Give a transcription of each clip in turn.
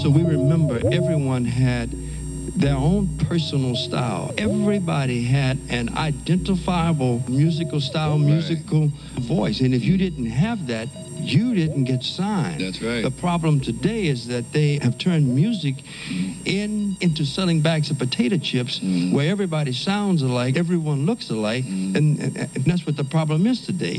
So we remember everyone had their own personal style. Everybody had an identifiable musical style, right. musical voice. And if you didn't have that, you didn't get signed. That's right. The problem today is that they have turned music in into selling bags of potato chips mm. where everybody sounds alike, everyone looks alike, mm. and, and that's what the problem is today.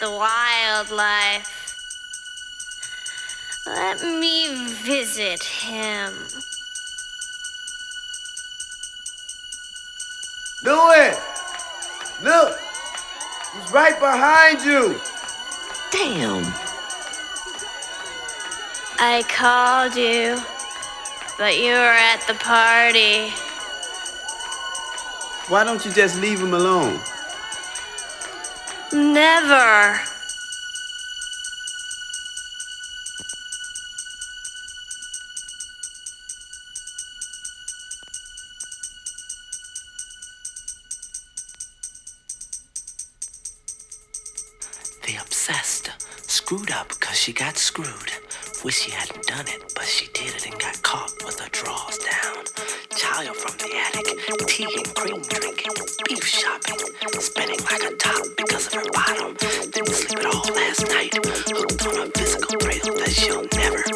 the wildlife. Let me visit him. Do it! Look! He's right behind you! Damn! I called you, but you were at the party. Why don't you just leave him alone? Never. The obsessed. Screwed up because she got screwed. Wish she hadn't done it, but she did it and got caught with her drawers down. Child from the attic, tea and cream drinking, beef shopping, spinning like a top because her bottom. Didn't sleep at all last night, hooked on a physical thrill that she'll never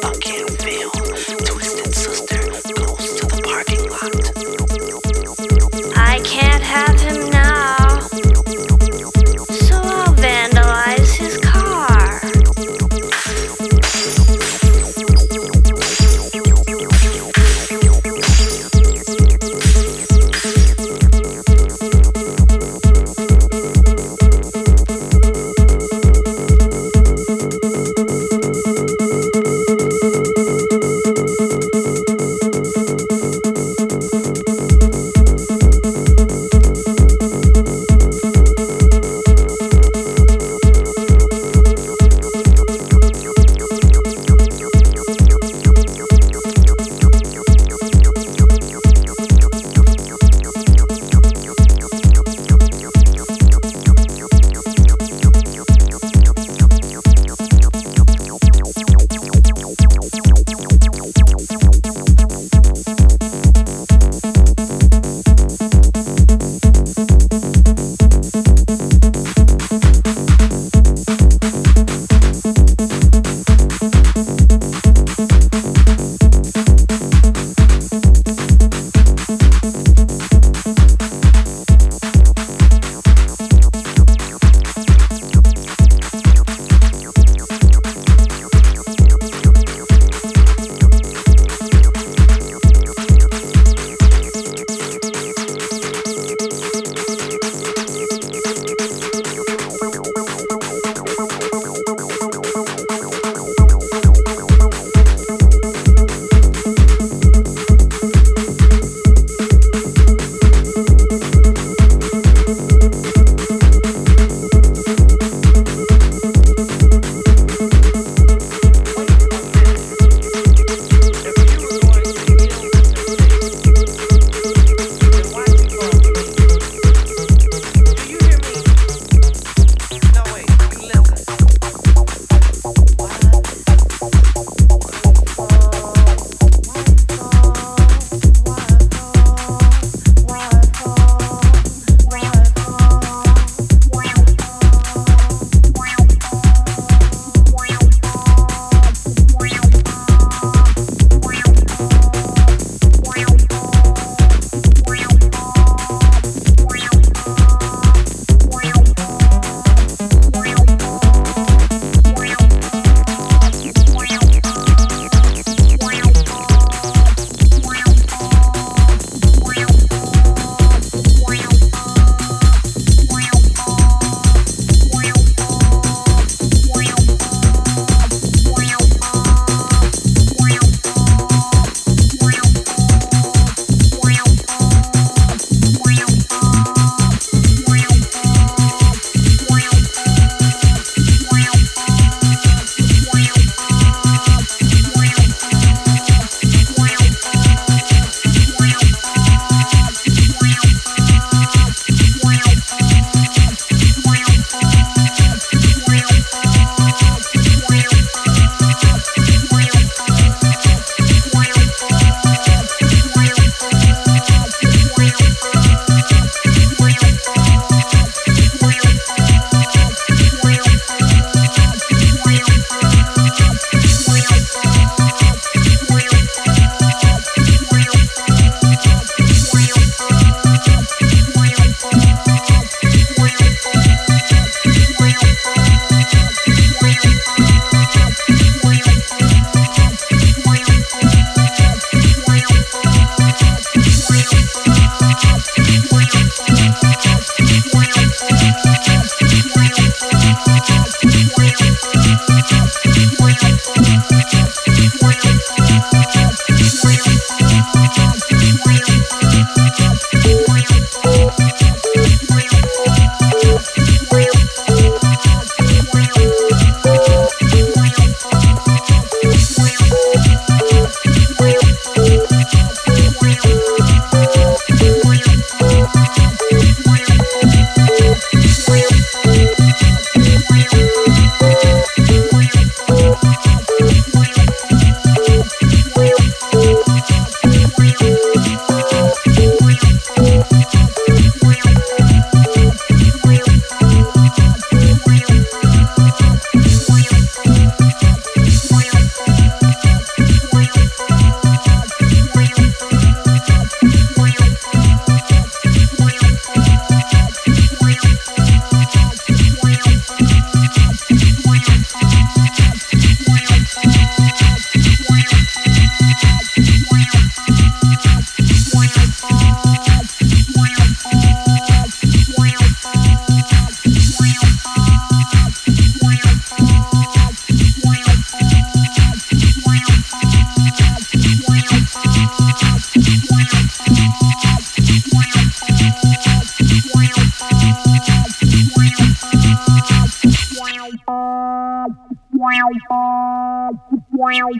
R